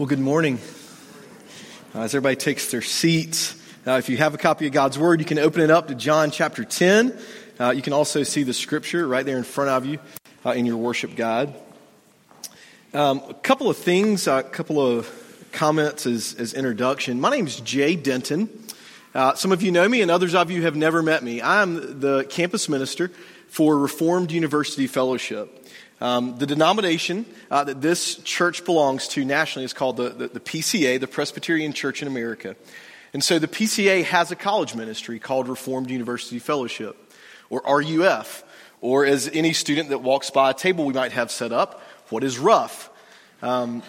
Well, good morning. Uh, as everybody takes their seats, uh, if you have a copy of God's Word, you can open it up to John chapter 10. Uh, you can also see the scripture right there in front of you uh, in your worship guide. Um, a couple of things, a couple of comments as, as introduction. My name is Jay Denton. Uh, some of you know me, and others of you have never met me. I'm the campus minister for Reformed University Fellowship. Um, the denomination uh, that this church belongs to nationally is called the, the, the, PCA, the Presbyterian Church in America. And so the PCA has a college ministry called Reformed University Fellowship, or RUF, or as any student that walks by a table we might have set up, what is rough? Um,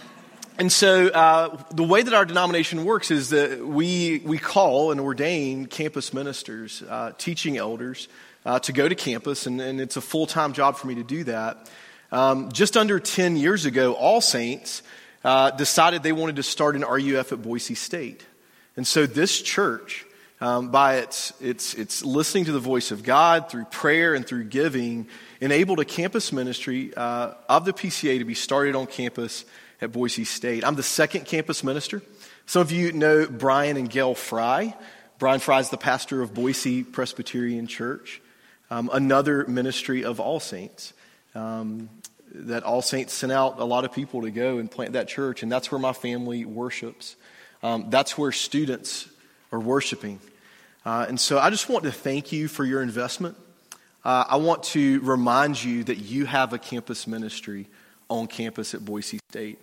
and so uh, the way that our denomination works is that we, we call and ordain campus ministers, uh, teaching elders, uh, to go to campus, and, and it's a full time job for me to do that. Um, just under 10 years ago, All Saints uh, decided they wanted to start an RUF at Boise State. And so this church, um, by its, its, its listening to the voice of God through prayer and through giving, enabled a campus ministry uh, of the PCA to be started on campus at Boise State. I'm the second campus minister. Some of you know Brian and Gail Fry. Brian Fry is the pastor of Boise Presbyterian Church, um, another ministry of All Saints. Um, that All Saints sent out a lot of people to go and plant that church, and that's where my family worships. Um, that's where students are worshiping. Uh, and so I just want to thank you for your investment. Uh, I want to remind you that you have a campus ministry on campus at Boise State.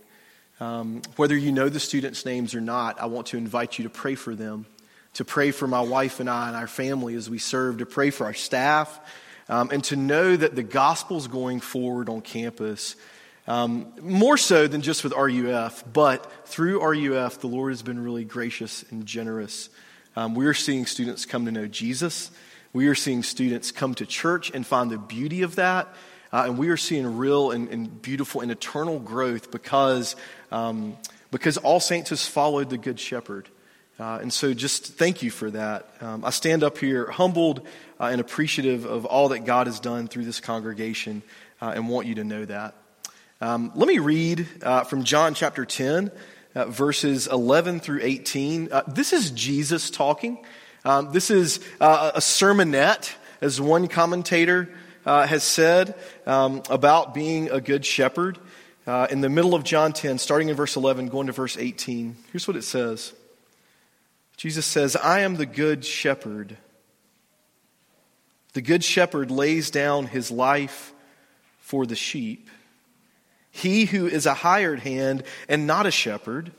Um, whether you know the students' names or not, I want to invite you to pray for them, to pray for my wife and I and our family as we serve, to pray for our staff, um, and to know that the gospel's going forward on campus. Um, more so than just with RUF, but through RUF, the Lord has been really gracious and generous. Um, we are seeing students come to know Jesus. We are seeing students come to church and find the beauty of that. Uh, and we are seeing real and, and, beautiful and eternal growth because, um, because All Saints has followed the Good Shepherd. Uh, and so just thank you for that. Um, I stand up here humbled uh, and appreciative of all that God has done through this congregation uh, and want you to know that. Um, let me read uh, from John chapter 10, uh, verses 11 through 18. Uh, this is Jesus talking. Um, this is a sermonette, as one commentator has said, um, about being a good shepherd. in the middle of John 10, starting in verse 11, going to verse 18, here's what it says. Jesus says, I am the good shepherd. The good shepherd lays down his life for the sheep. He who is a hired hand and not a shepherd,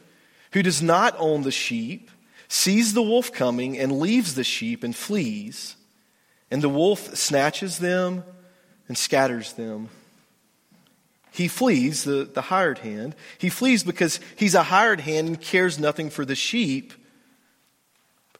who does not own the sheep, sees the wolf coming and leaves the sheep and flees. And the wolf snatches them and scatters them. He flees, the, the hired hand. He flees because he's a hired hand and cares nothing for the sheep.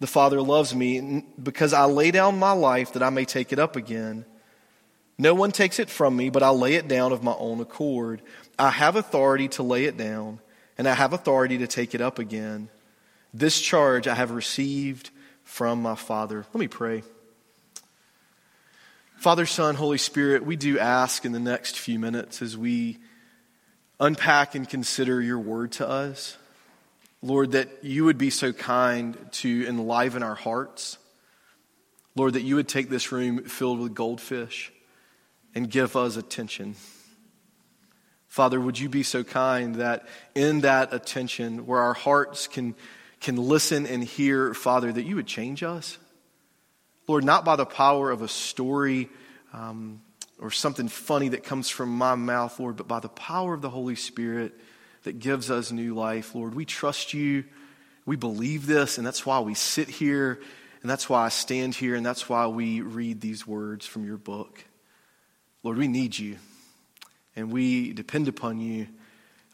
the Father loves me because I lay down my life that I may take it up again. No one takes it from me, but I lay it down of my own accord. I have authority to lay it down, and I have authority to take it up again. This charge I have received from my Father. Let me pray. Father, Son, Holy Spirit, we do ask in the next few minutes as we unpack and consider your word to us Lord, that you would be so kind to enliven our hearts. Lord, that you would take this room filled with goldfish and give us attention. Father, would you be so kind that in that attention, where our hearts can, can listen and hear, Father, that you would change us? Lord, not by the power of a story um, or something funny that comes from my mouth, Lord, but by the power of the Holy Spirit that gives us new life. Lord, we trust you. We believe this, and that's why we sit here, and that's why I stand here, and that's why we read these words from your book. Lord, we need you, and we depend upon you.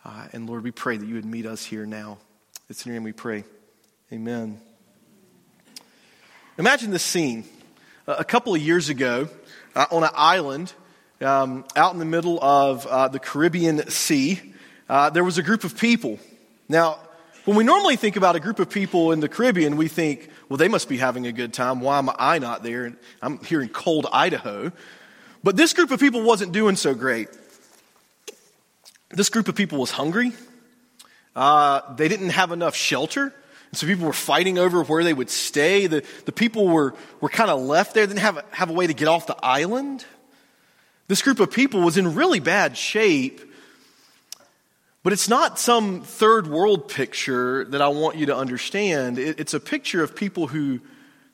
Uh, and Lord, we pray that you would meet us here now. It's in your name we pray. Amen. Imagine this scene. a couple of years ago, uh, on an island um, out in the middle of uh, the Caribbean Sea, uh, there was a group of people. Now, when we normally think about a group of people in the Caribbean, we think, well, they must be having a good time. Why am I not there? I'm here in cold Idaho. But this group of people wasn't doing so great. This group of people was hungry. Uh, they didn't have enough shelter. And so people were fighting over where they would stay. The, the people were, were kind of left there, didn't have, have a way to get off the island. This group of people was in really bad shape. But it's not some third world picture that I want you to understand. It's a picture of people who,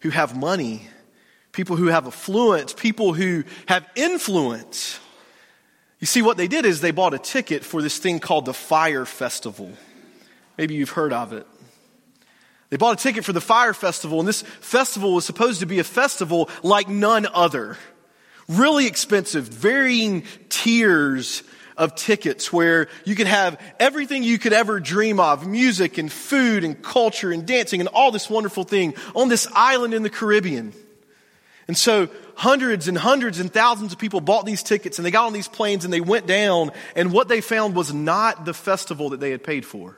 who have money, people who have affluence, people who have influence. You see, what they did is they bought a ticket for this thing called the Fyre Festival. Maybe you've heard of it. They bought a ticket for the Fyre Festival, and this festival was supposed to be a festival like none other. Really expensive, varying tiers of tickets where you could have everything you could ever dream of music and food and culture and dancing and all this wonderful thing on this island in the Caribbean. And so hundreds and hundreds and thousands of people bought these tickets and they got on these planes and they went down, and what they found was not the festival that they had paid for.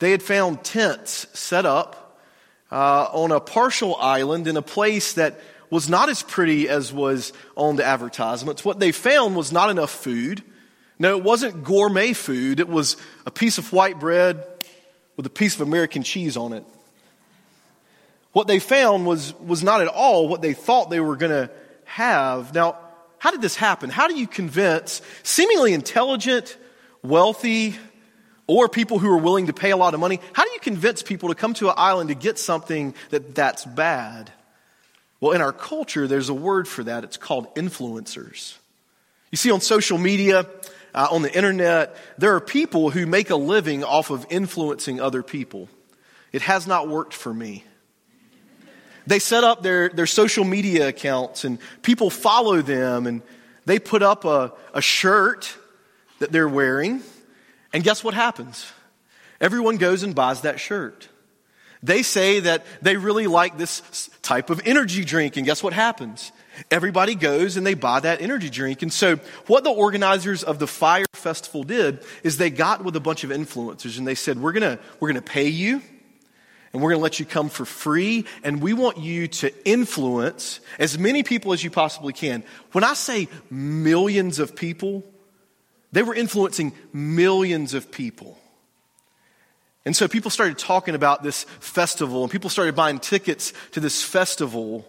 They had found tents set up uh, on a partial island in a place that was not as pretty as was on the advertisements. What they found was not enough food. No, it wasn't gourmet food. It was a piece of white bread with a piece of American cheese on it. What they found was, was not at all what they thought they were going to have. Now, how did this happen? How do you convince seemingly intelligent, wealthy, or people who are willing to pay a lot of money, how do you convince people to come to an island to get something that that's bad? Well, in our culture, there's a word for that. It's called influencers. You see, on social media, uh, on the internet, there are people who make a living off of influencing other people. It has not worked for me. They set up their, their social media accounts and people follow them and they put up a, a shirt that they're wearing and guess what happens? Everyone goes and buys that shirt. They say that they really like this type of energy drink, and guess what happens? Everybody goes and they buy that energy drink. And so, what the organizers of the Fyre Festival did is they got with a bunch of influencers and they said, We're gonna, we're gonna pay you, and we're gonna let you come for free, and we want you to influence as many people as you possibly can. When I say millions of people, they were influencing millions of people. And so people started talking about this festival, and people started buying tickets to this festival.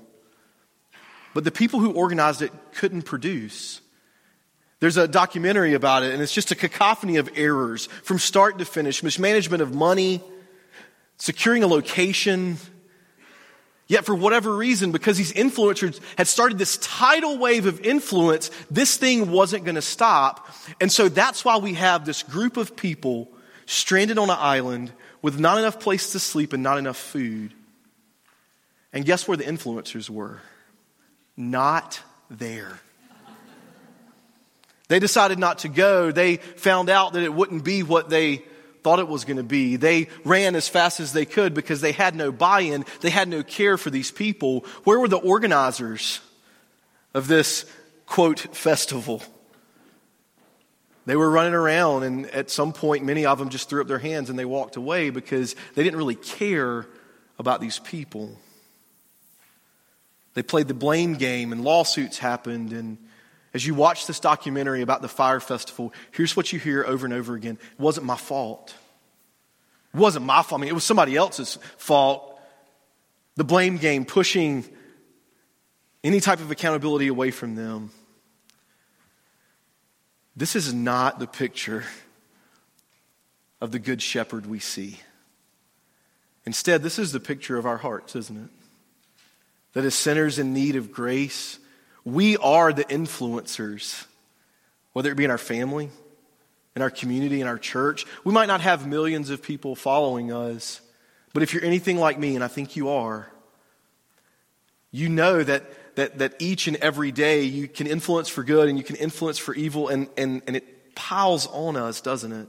But the people who organized it couldn't produce. There's a documentary about it, and it's just a cacophony of errors from start to finish mismanagement of money, securing a location, Yet, for whatever reason, because these influencers had started this tidal wave of influence, this thing wasn't going to stop. And so that's why we have this group of people stranded on an island with not enough place to sleep and not enough food. And guess where the influencers were? Not there. They decided not to go. They found out that it wouldn't be what they thought it was going to be. They ran as fast as they could because they had no buy in, they had no care for these people. Where were the organizers of this, quote, festival? They were running around, and at some point, many of them just threw up their hands and they walked away because they didn't really care about these people. They played the blame game, and lawsuits happened, and as you watch this documentary about the Fyre festival, here's what you hear over and over again it wasn't my fault. It wasn't my fault. I mean, it was somebody else's fault. The blame game, pushing any type of accountability away from them. This is not the picture of the good shepherd we see. Instead, this is the picture of our hearts, isn't it? That as sinners in need of grace, we are the influencers, whether it be in our family, in our community, in our church. We might not have millions of people following us, but if you're anything like me, and I think you are, you know that, that, that each and every day you can influence for good and you can influence for evil, and, and, and it piles on us, doesn't it?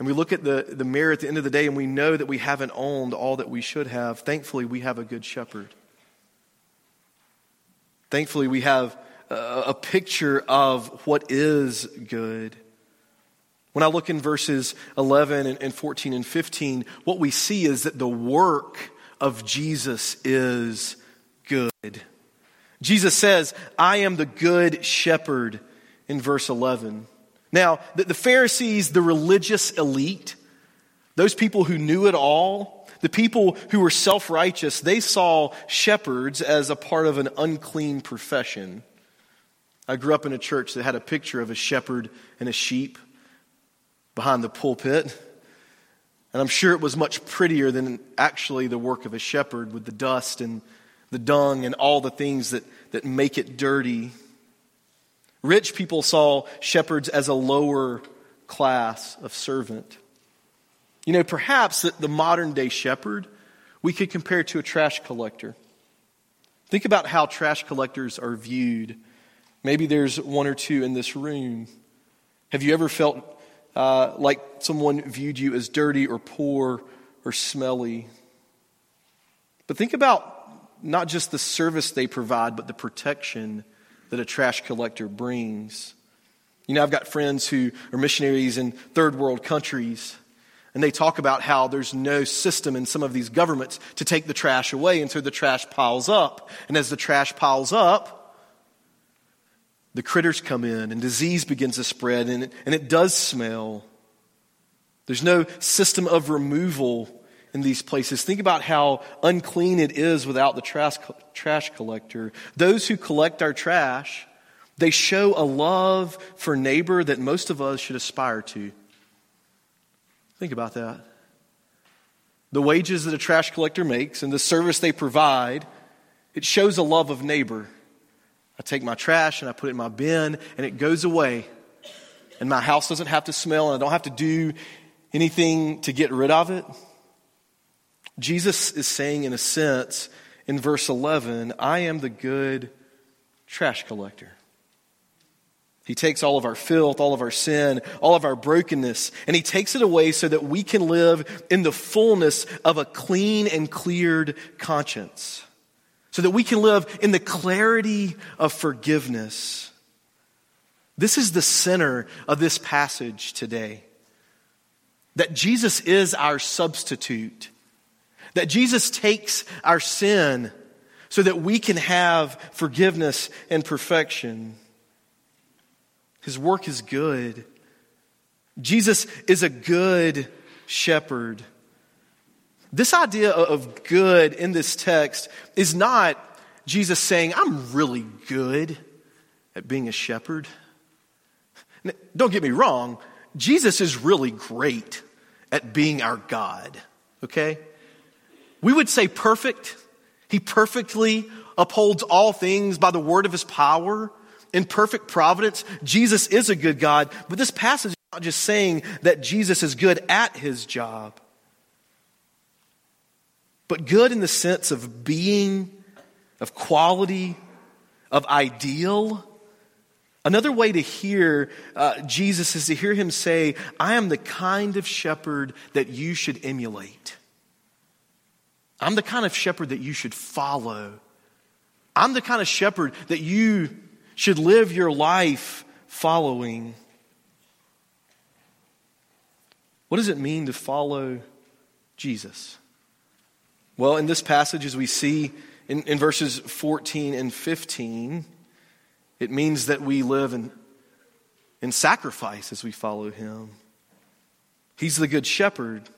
and we look at the, the mirror at the end of the day and we know that we haven't owned all that we should have, thankfully, we have a good shepherd. Thankfully, we have a, picture of what is good. When I look in verses 11 and, and 14 and 15, what we see is that the work of Jesus is good. Jesus says, I am the good shepherd in verse 11. Now, the, the Pharisees, the religious elite, those people who knew it all, the people who were self righteous, they saw shepherds as a part of an unclean profession. I grew up in a church that had a picture of a shepherd and a sheep behind the pulpit. And I'm sure it was much prettier than actually the work of a shepherd with the dust and the dung and all the things that, that make it dirty. Rich people saw shepherds as a lower class of servant. You know, perhaps the, the modern day shepherd we could compare to a trash collector. Think about how trash collectors are viewed. Maybe there's one or two in this room. Have you ever felt uh, like someone viewed you as dirty or poor or smelly? But think about not just the service they provide, but the protection that a trash collector brings. You know, I've got friends who are missionaries in third world countries, and they talk about how there's no system in some of these governments to take the trash away, and so the trash piles up. And as the trash piles up, the critters come in, and disease begins to spread, and it, and it does smell. There's no system of removal in these places. Think about how unclean it is without the trash, trash collector. Those who collect our trash, they show a love for neighbor that most of us should aspire to. Think about that. The wages that a trash collector makes and the service they provide, it shows a love of neighbor. I take my trash and I put it in my bin and it goes away. And my house doesn't have to smell and I don't have to do anything to get rid of it. Jesus is saying, in a sense, in verse 11, I am the good trash collector. He takes all of our filth, all of our sin, all of our brokenness, and He takes it away so that we can live in the fullness of a clean and cleared conscience. So that we can live in the clarity of forgiveness. This is the center of this passage today. That Jesus is our substitute that Jesus takes our sin so that we can have forgiveness and perfection. His work is good. Jesus is a good shepherd. This idea of good in this text is not Jesus saying, I'm really good at being a shepherd. Don't get me wrong, Jesus is really great at being our God, okay? We would say perfect. He perfectly upholds all things by the word of his power in perfect providence. Jesus is a good God, but this passage is not just saying that Jesus is good at his job, but good in the sense of being, of quality, of ideal. Another way to hear uh, Jesus is to hear him say, I am the kind of shepherd that you should emulate. I'm the kind of shepherd that you should follow. I'm the kind of shepherd that you should live your life following. What does it mean to follow Jesus? Well, in this passage, as we see in, in verses 14 and 15, it means that we live in, in sacrifice as we follow him. He's the good shepherd.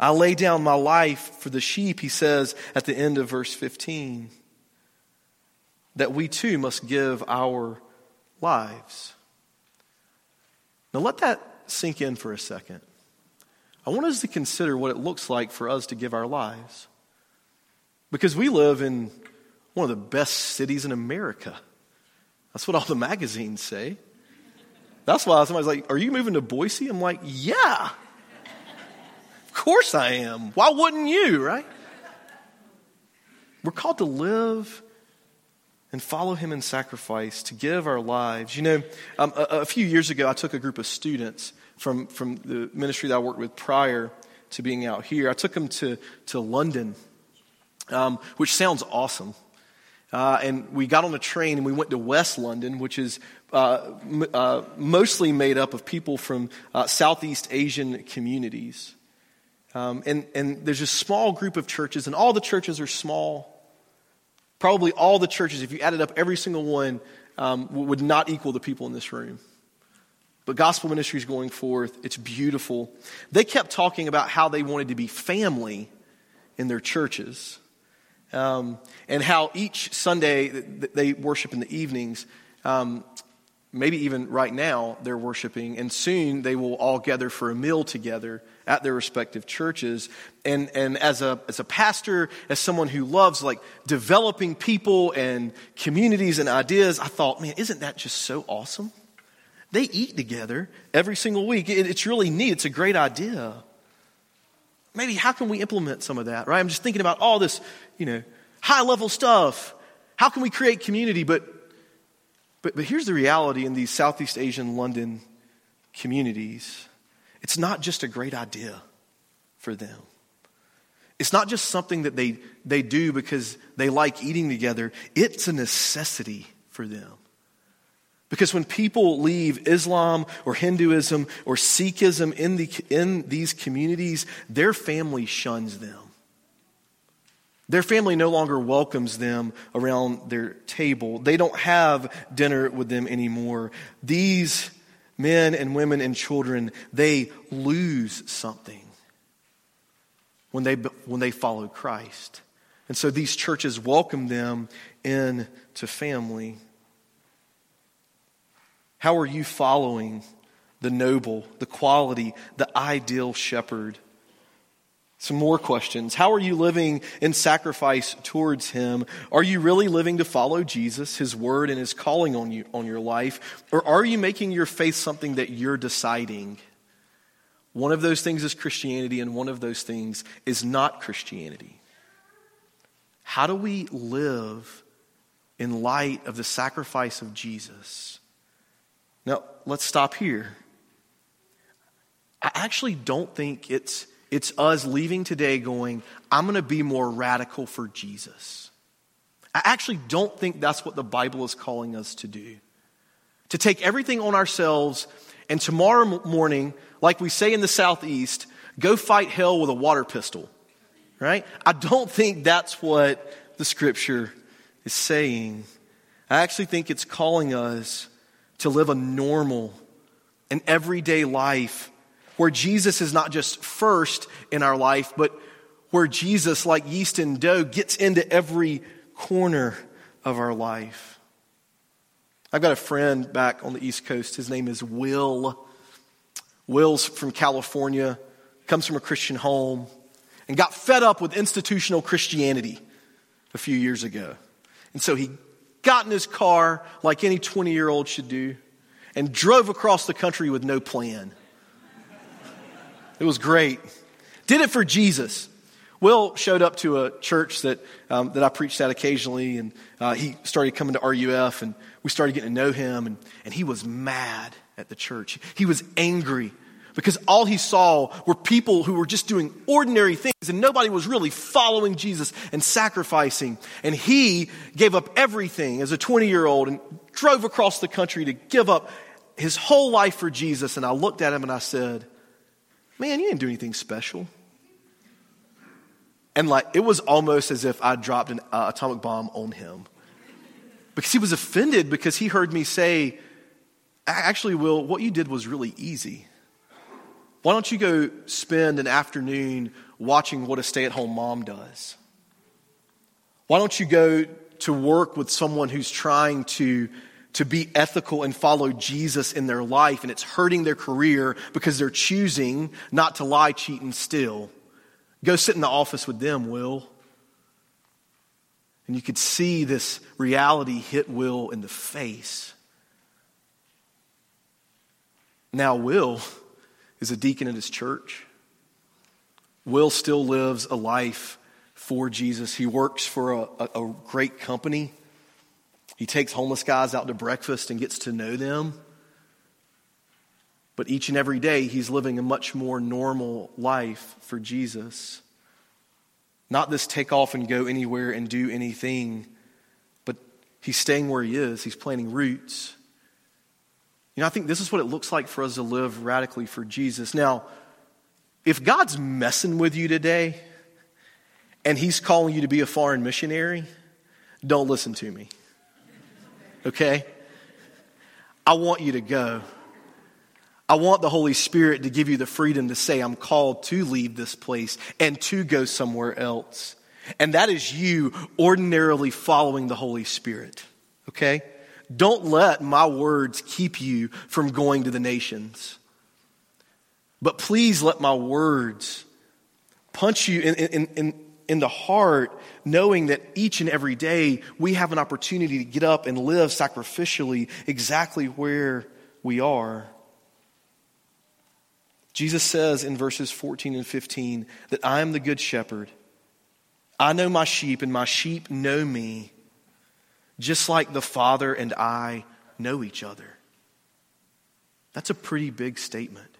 I lay down my life for the sheep, he says at the end of verse 15. That we too must give our lives. Now let that sink in for a second. I want us to consider what it looks like for us to give our lives. Because we live in one of the best cities in America. That's what all the magazines say. That's why somebody's like, Are you moving to Boise? I'm like, Yeah course I am. Why wouldn't you, right? We're called to live and follow him in sacrifice to give our lives. You know, um, a, a, few years ago, I took a group of students from, from the ministry that I worked with prior to being out here. I took them to, to London, um, which sounds awesome. Uh, and we got on a train and we went to West London, which is uh, m- uh, mostly made up of people from uh, Southeast Asian communities. Um, and, and there's a small group of churches, and all the churches are small. Probably all the churches, if you added up every single one, um, would not equal the people in this room. But gospel ministry is going forth. It's beautiful. They kept talking about how they wanted to be family in their churches. Um, and how each Sunday they worship in the evenings. Um, maybe even right now they're worshiping, and soon they will all gather for a meal together at their respective churches. And, and as, a, as a pastor, as someone who loves like developing people and communities and ideas, I thought, man, isn't that just so awesome? They eat together every single week. It, it's really neat. It's a great idea. Maybe how can we implement some of that, right? I'm just thinking about all this, you know, high level stuff. How can we create community? But, but, but here's the reality in these Southeast Asian London communities it's not just a great idea for them. It's not just something that they, they do because they like eating together, it's a necessity for them. Because when people leave Islam or Hinduism or Sikhism in, the, in these communities, their family shuns them. Their family no longer welcomes them around their table. They don't have dinner with them anymore. These men and women and children, they lose something when they, when they follow Christ. And so these churches welcome them into family. How are you following the noble, the quality, the ideal shepherd? Some more questions. How are you living in sacrifice towards Him? Are you really living to follow Jesus, His word, and His calling on you on your life? Or are you making your faith something that you're deciding? One of those things is Christianity, and one of those things is not Christianity. How do we live in light of the sacrifice of Jesus? Now, let's stop here. I actually don't think it's it's us leaving today going, I'm going to be more radical for Jesus. I actually don't think that's what the Bible is calling us to do. To take everything on ourselves and tomorrow morning, like we say in the Southeast, go fight hell with a water pistol. Right? I don't think that's what the scripture is saying. I actually think it's calling us to live a normal and everyday life where Jesus is not just first in our life, but where Jesus, like yeast and dough, gets into every corner of our life. I've got a friend back on the East Coast. His name is Will. Will's from California, comes from a Christian home, and got fed up with institutional Christianity a few years ago. And so he got in his car, like any 20 year old should do, and drove across the country with no plan. It was great. Did it for Jesus. Will showed up to a church that, um, that I preached at occasionally, and uh, he started coming to RUF, and we started getting to know him, and, and he was mad at the church. He was angry because all he saw were people who were just doing ordinary things, and nobody was really following Jesus and sacrificing. And he gave up everything as a 20 year old and drove across the country to give up his whole life for Jesus. And I looked at him and I said, Man, you didn't do anything special. And like, it was almost as if I dropped an uh, atomic bomb on him. Because he was offended because he heard me say, Actually, Will, what you did was really easy. Why don't you go spend an afternoon watching what a stay at home mom does? Why don't you go to work with someone who's trying to to be ethical and follow Jesus in their life, and it's hurting their career because they're choosing not to lie, cheat, and steal. Go sit in the office with them, Will. And you could see this reality hit Will in the face. Now, Will is a deacon at his church. Will still lives a life for Jesus. He works for a, a, a great company He takes homeless guys out to breakfast and gets to know them. But each and every day, he's living a much more normal life for Jesus. Not this take off and go anywhere and do anything, but he's staying where he is. He's planting roots. You know, I think this is what it looks like for us to live radically for Jesus. Now, if God's messing with you today and he's calling you to be a foreign missionary, don't listen to me. Okay? I want you to go. I want the Holy Spirit to give you the freedom to say, I'm called to leave this place and to go somewhere else. And that is you ordinarily following the Holy Spirit. Okay? Don't let my words keep you from going to the nations. But please let my words punch you in, in, in, in the heart, knowing that each and every day we have an opportunity to get up and live sacrificially exactly where we are. Jesus says in verses 14 and 15 that I am the good shepherd. I know my sheep, and my sheep know me, just like the Father and I know each other. That's a pretty big statement.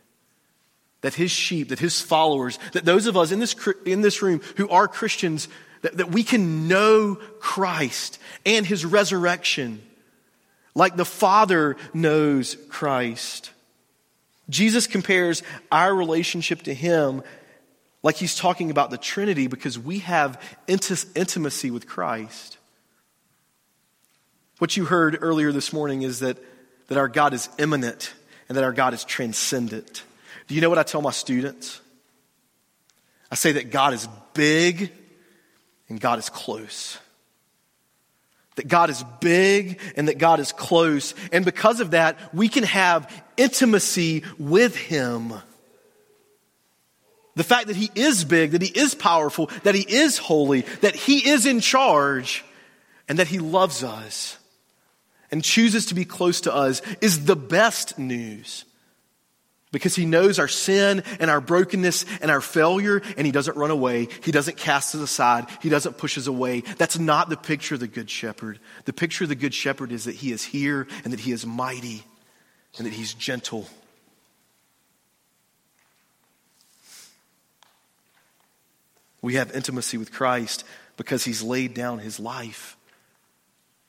That his sheep, that his followers, that those of us in this, in this room who are Christians, that, that we can know Christ and his resurrection like the Father knows Christ. Jesus compares our relationship to Him like He's talking about the Trinity because we have intimacy with Christ. What you heard earlier this morning is that, that our God is immanent and that our God is transcendent. Do you know what I tell my students? I say that God is big and God is close that God is big and that God is close. And because of that, we can have intimacy with Him. The fact that He is big, that He is powerful, that He is holy, that He is in charge, and that He loves us and chooses to be close to us is the best news because he knows our sin and our brokenness and our failure, and he doesn't run away. He doesn't cast us aside. He doesn't push us away. That's not the picture of the Good Shepherd. The picture of the Good Shepherd is that he is here and that he is mighty and that he's gentle. We have intimacy with Christ because he's laid down his life.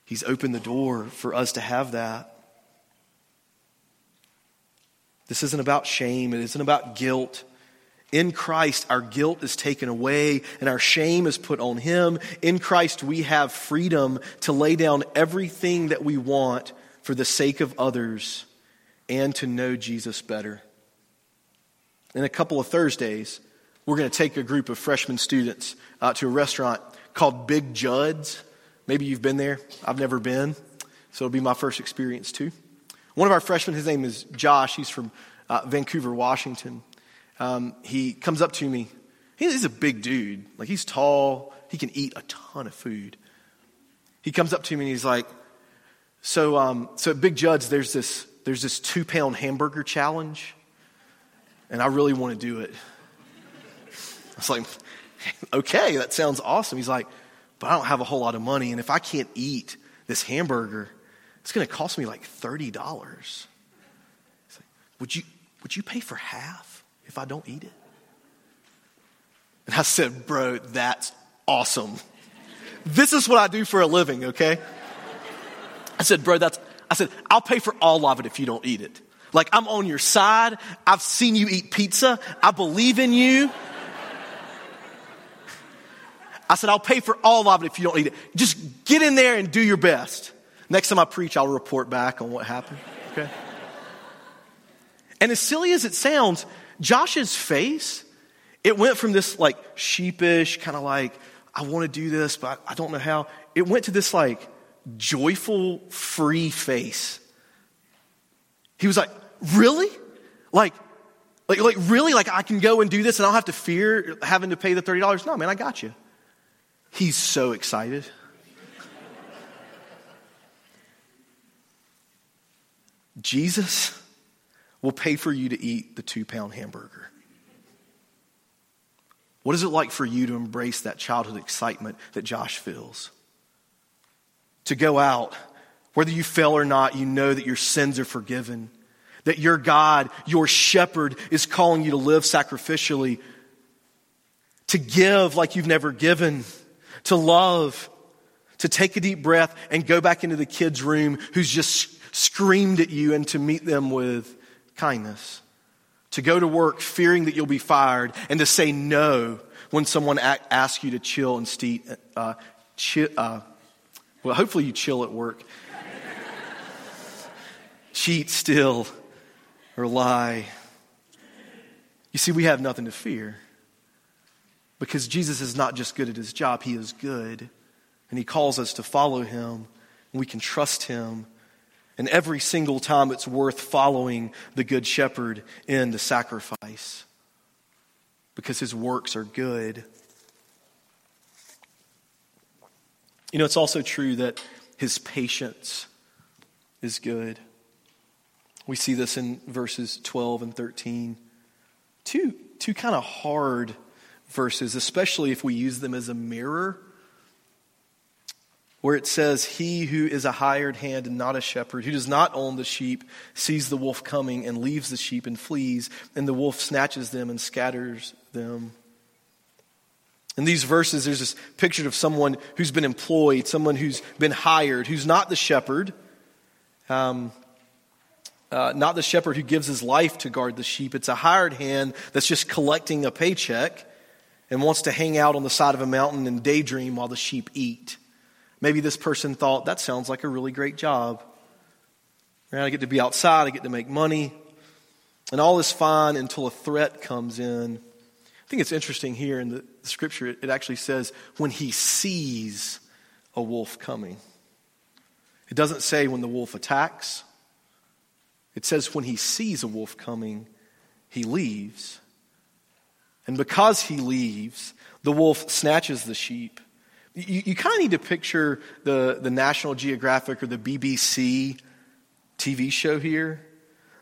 He's opened the door for us to have that. This isn't about shame, it isn't about guilt. In Christ, our guilt is taken away and our shame is put on Him. In Christ, we have freedom to lay down everything that we want for the sake of others and to know Jesus better. In a couple of Thursdays, we're going to take a group of freshman students out to a restaurant called Big Jud's. Maybe you've been there. I've never been, so it'll be my first experience too. One of our freshmen, his name is Josh. He's from uh, Vancouver, Washington. Um, he comes up to me. He's a big dude. Like, he's tall. He can eat a ton of food. He comes up to me and he's like, so, um, so at Big Jud's, there's this, there's this two pound hamburger challenge, and I really want to do it. I was like, okay, that sounds awesome. He's like, but I don't have a whole lot of money, and if I can't eat this hamburger, it's going to cost me like $30. Like, would, you, would you pay for half if I don't eat it? And I said, Bro, that's awesome. This is what I do for a living, okay? I said, Bro, that's, I said, I'll pay for all of it if you don't eat it. Like, I'm on your side. I've seen you eat pizza. I believe in you. I said, I'll pay for all of it if you don't eat it. Just get in there and do your best. Next time I preach, I'll report back on what happened. Okay? And as silly as it sounds, Josh's face, it went from this like sheepish, kind of like, I want to do this, but I don't know how. It went to this like joyful, free face. He was like, Really? Like, like, like really? Like I can go and do this and I don't have to fear having to pay the $30? No, man, I got you. He's so excited. Jesus will pay for you to eat the two pound hamburger. What is it like for you to embrace that childhood excitement that Josh feels? To go out Whether you fail or not, you know that your sins are forgiven. That your God, your shepherd, is calling you to live sacrificially, to give like you've never given, to love, to take a deep breath and go back into the kid's room who's just screamed at you and to meet them with kindness. To go to work fearing that you'll be fired and to say no when someone asks you to chill and steat, uh, chi- uh, well, hopefully you chill at work. Cheat, steal, or lie. You see, we have nothing to fear because Jesus is not just good at his job, he is good. And he calls us to follow him, and we can trust him. And every single time it's worth following the Good Shepherd in the sacrifice because his works are good. You know, it's also true that his patience is good. We see this in verses 12 and 13. Two, two kind of hard verses, especially if we use them as a mirror where it says, He who is a hired hand and not a shepherd, who does not own the sheep, sees the wolf coming and leaves the sheep and flees, and the wolf snatches them and scatters them. In these verses, there's this picture of someone who's been employed, someone who's been hired, who's not the shepherd, um, uh, not the shepherd who gives his life to guard the sheep. It's a hired hand that's just collecting a paycheck and wants to hang out on the side of a mountain and daydream while the sheep eat. Maybe this person thought, that sounds like a really great job. Right? I get to be outside, I get to make money, and all is fine until a threat comes in. I think it's interesting here in the scripture, it actually says, when he sees a wolf coming. It doesn't say when the wolf attacks, it says when he sees a wolf coming, he leaves. And because he leaves, the wolf snatches the sheep you, you kind of need to picture the, the National Geographic or the BBC TV show here.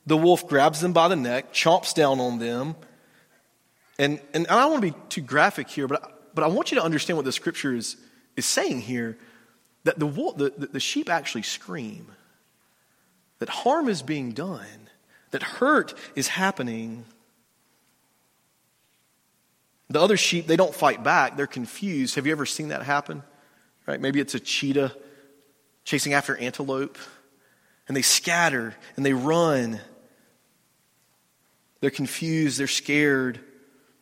The wolf grabs them by the neck, chomps down on them. And, and I don't want to be too graphic here, but, but I want you to understand what the scripture is, is saying here that the, wolf, the, the, the sheep actually scream, that harm is being done, that hurt is happening. The other sheep, they don't fight back. They're confused. Have you ever seen that happen? Right? Maybe it's a cheetah chasing after antelope, and they scatter and they run. They're confused. They're scared.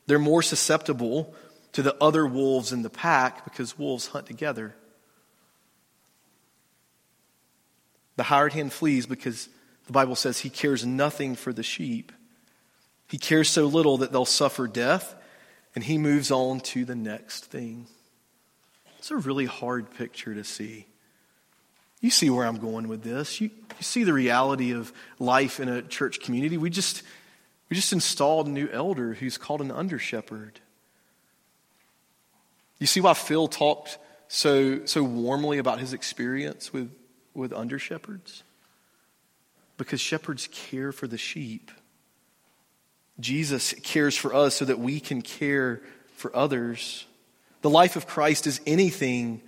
They're more susceptible to the other wolves in the pack because wolves hunt together. The hired hand flees because the Bible says he cares nothing for the sheep. He cares so little that they'll suffer death and he moves on to the next thing. It's a really hard picture to see. You see where I'm going with this. You, you see the reality of life in a church community. We just, we just installed a new elder who's called an under shepherd. You see why Phil talked so, so warmly about his experience with, with under shepherds? Because shepherds care for the sheep. Jesus cares for us so that we can care for others. The life of Christ is anything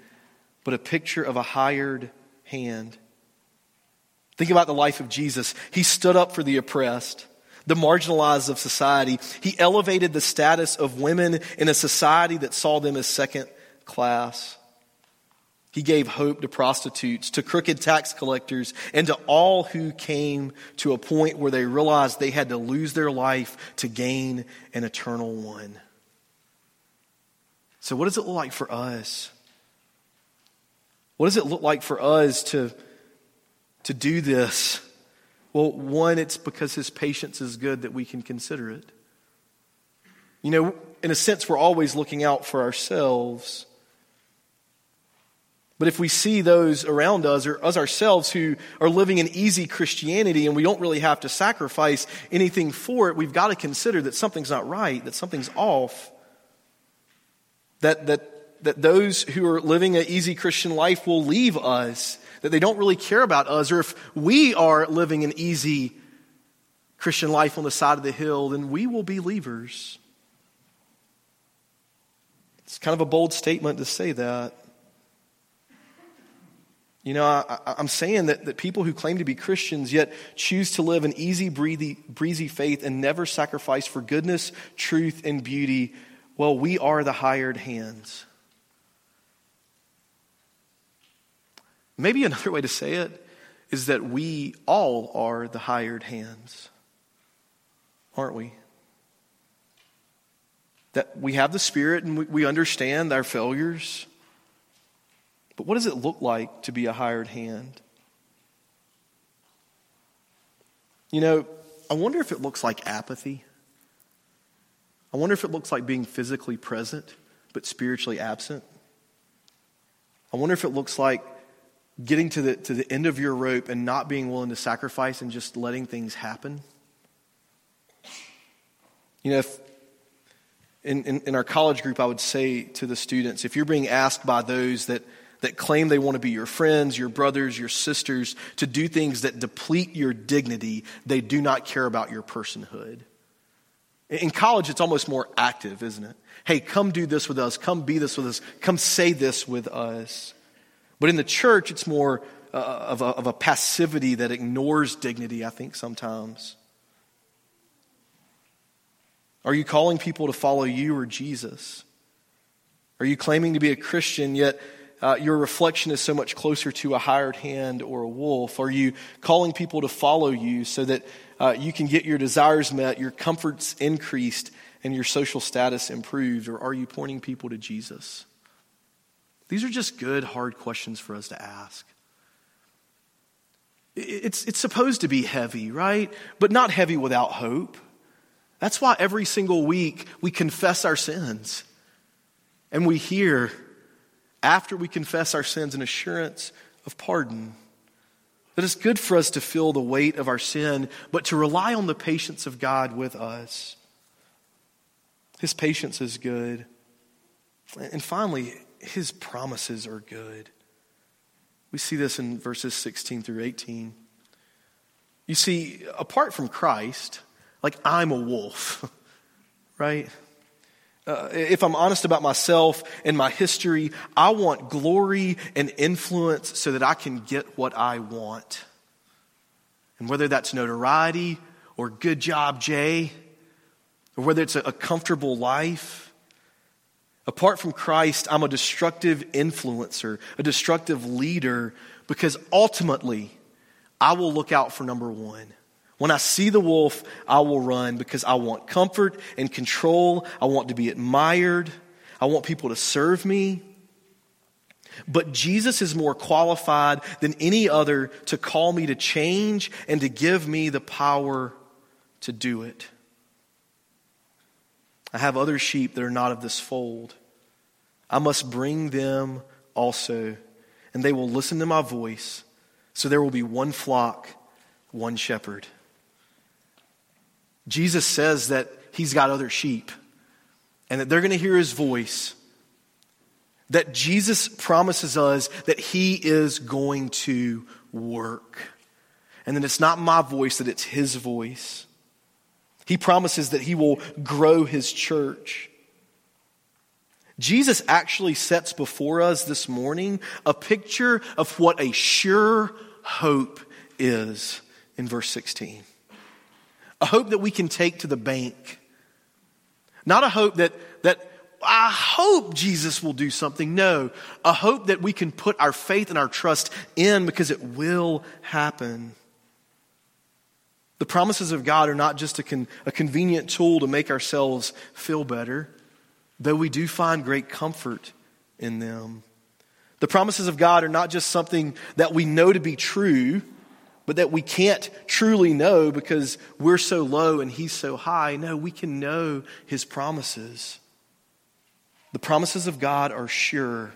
but a picture of a hired hand. Think about the life of Jesus. He stood up for the oppressed, the marginalized of society. He elevated the status of women in a society that saw them as second class. He gave hope to prostitutes, to crooked tax collectors, and to all who came to a point where they realized they had to lose their life to gain an eternal one. So, what does it look like for us? What does it look like for us to, to do this? Well, one, it's because his patience is good that we can consider it. You know, in a sense, we're always looking out for ourselves. But if we see those around us or us ourselves who are living an easy Christianity and we don't really have to sacrifice anything for it, we've got to consider that something's not right, that something's off. That, that, that those who are living an easy Christian life will leave us, that they don't really care about us, or if we are living an easy Christian life on the side of the hill, then we will be leavers. It's kind of a bold statement to say that. You know, I, am saying that, that people who claim to be Christians yet choose to live an easy, breezy, breezy faith and never sacrifice for goodness, truth, and beauty, well, we are the hired hands. Maybe another way to say it is that we all are the hired hands, aren't we? That we have the Spirit and we, we understand our failures but what does it look like to be a hired hand? You know, I wonder if it looks like apathy. I wonder if it looks like being physically present but spiritually absent. I wonder if it looks like getting to the, to the end of your rope and not being willing to sacrifice and just letting things happen. You know, if, in, in, in our college group, I would say to the students if you're being asked by those that that claim they want to be your friends, your brothers, your sisters, to do things that deplete your dignity, they do not care about your personhood. In college, it's almost more active, isn't it? Hey, come do this with us. Come be this with us. Come say this with us. But in the church, it's more uh, of, a, of a passivity that ignores dignity, I think, sometimes. Are you calling people to follow you or Jesus? Are you claiming to be a Christian, yet uh, your reflection is so much closer to a hired hand or a wolf? Are you calling people to follow you so that uh, you can get your desires met, your comforts increased, and your social status improved? Or are you pointing people to Jesus? These are just good, hard questions for us to ask. It's, it's supposed to be heavy, right? But not heavy without hope. That's why every single week we confess our sins and we hear after we confess our sins, an assurance of pardon. That it's good for us to feel the weight of our sin, but to rely on the patience of God with us. His patience is good. And finally, his promises are good. We see this in verses 16 through 18. You see, apart from Christ, like I'm a wolf, right? Uh, if I'm honest about myself and my history, I want glory and influence so that I can get what I want. And whether that's notoriety or good job, Jay, or whether it's a, a comfortable life, apart from Christ, I'm a destructive influencer, a destructive leader, because ultimately, I will look out for number one. When I see the wolf, I will run because I want comfort and control. I want to be admired. I want people to serve me. But Jesus is more qualified than any other to call me to change and to give me the power to do it. I have other sheep that are not of this fold. I must bring them also, and they will listen to my voice. So there will be one flock, one shepherd. Jesus says that he's got other sheep and that they're going to hear his voice. That Jesus promises us that he is going to work. And that it's not my voice, that it's his voice. He promises that he will grow his church. Jesus actually sets before us this morning a picture of what a sure hope is in verse 16 a hope that we can take to the bank. Not a hope that, that I hope Jesus will do something. No, a hope that we can put our faith and our trust in because it will happen. The promises of God are not just a, con, a convenient tool to make ourselves feel better, though we do find great comfort in them. The promises of God are not just something that we know to be true but that we can't truly know because we're so low and He's so high. No, we can know His promises. The promises of God are sure.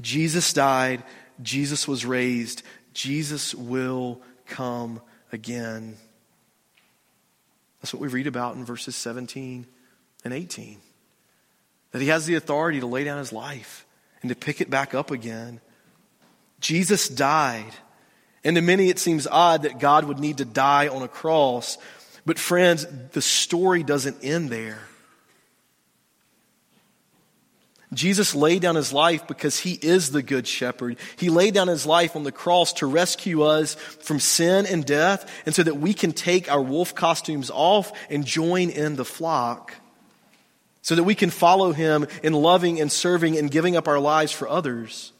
Jesus died, Jesus was raised, Jesus will come again. That's what we read about in verses 17 and 18. That He has the authority to lay down His life and to pick it back up again. Jesus died. And to many, it seems odd that God would need to die on a cross. But, friends, the story doesn't end there. Jesus laid down his life because he is the good shepherd. He laid down his life on the cross to rescue us from sin and death, and so that we can take our wolf costumes off and join in the flock. So that we can follow him in loving and serving and giving up our lives for others.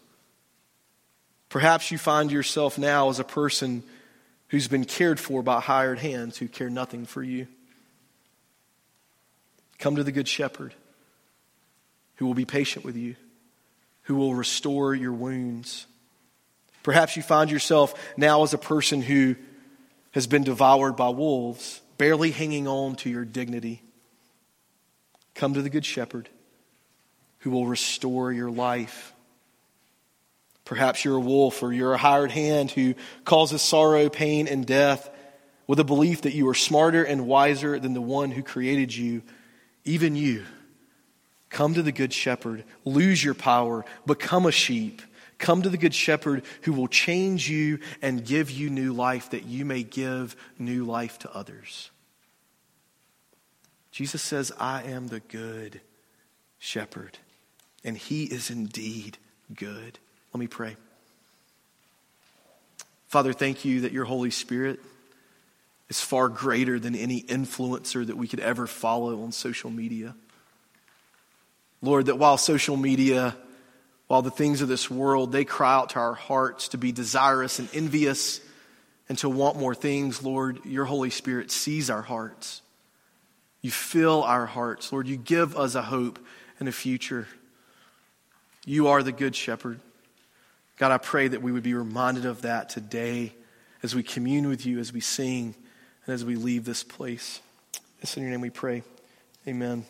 Perhaps you find yourself now as a person who's been cared for by hired hands who care nothing for you. Come to the Good Shepherd who will be patient with you, who will restore your wounds. Perhaps you find yourself now as a person who has been devoured by wolves, barely hanging on to your dignity. Come to the Good Shepherd who will restore your life. Perhaps you're a wolf or you're a hired hand who causes sorrow, pain, and death with a belief that you are smarter and wiser than the one who created you, even you. Come to the Good Shepherd, lose your power, become a sheep. Come to the Good Shepherd who will change you and give you new life that you may give new life to others. Jesus says, I am the Good Shepherd, and He is indeed good. Let me pray. Father, thank you that your Holy Spirit is far greater than any influencer that we could ever follow on social media. Lord, that while social media, while the things of this world, they cry out to our hearts to be desirous and envious and to want more things, Lord, your Holy Spirit sees our hearts. You fill our hearts. Lord, you give us a hope and a future. You are the good shepherd. God, I pray that we would be reminded of that today as we commune with you, as we sing, and as we leave this place. It's in your name we pray. Amen.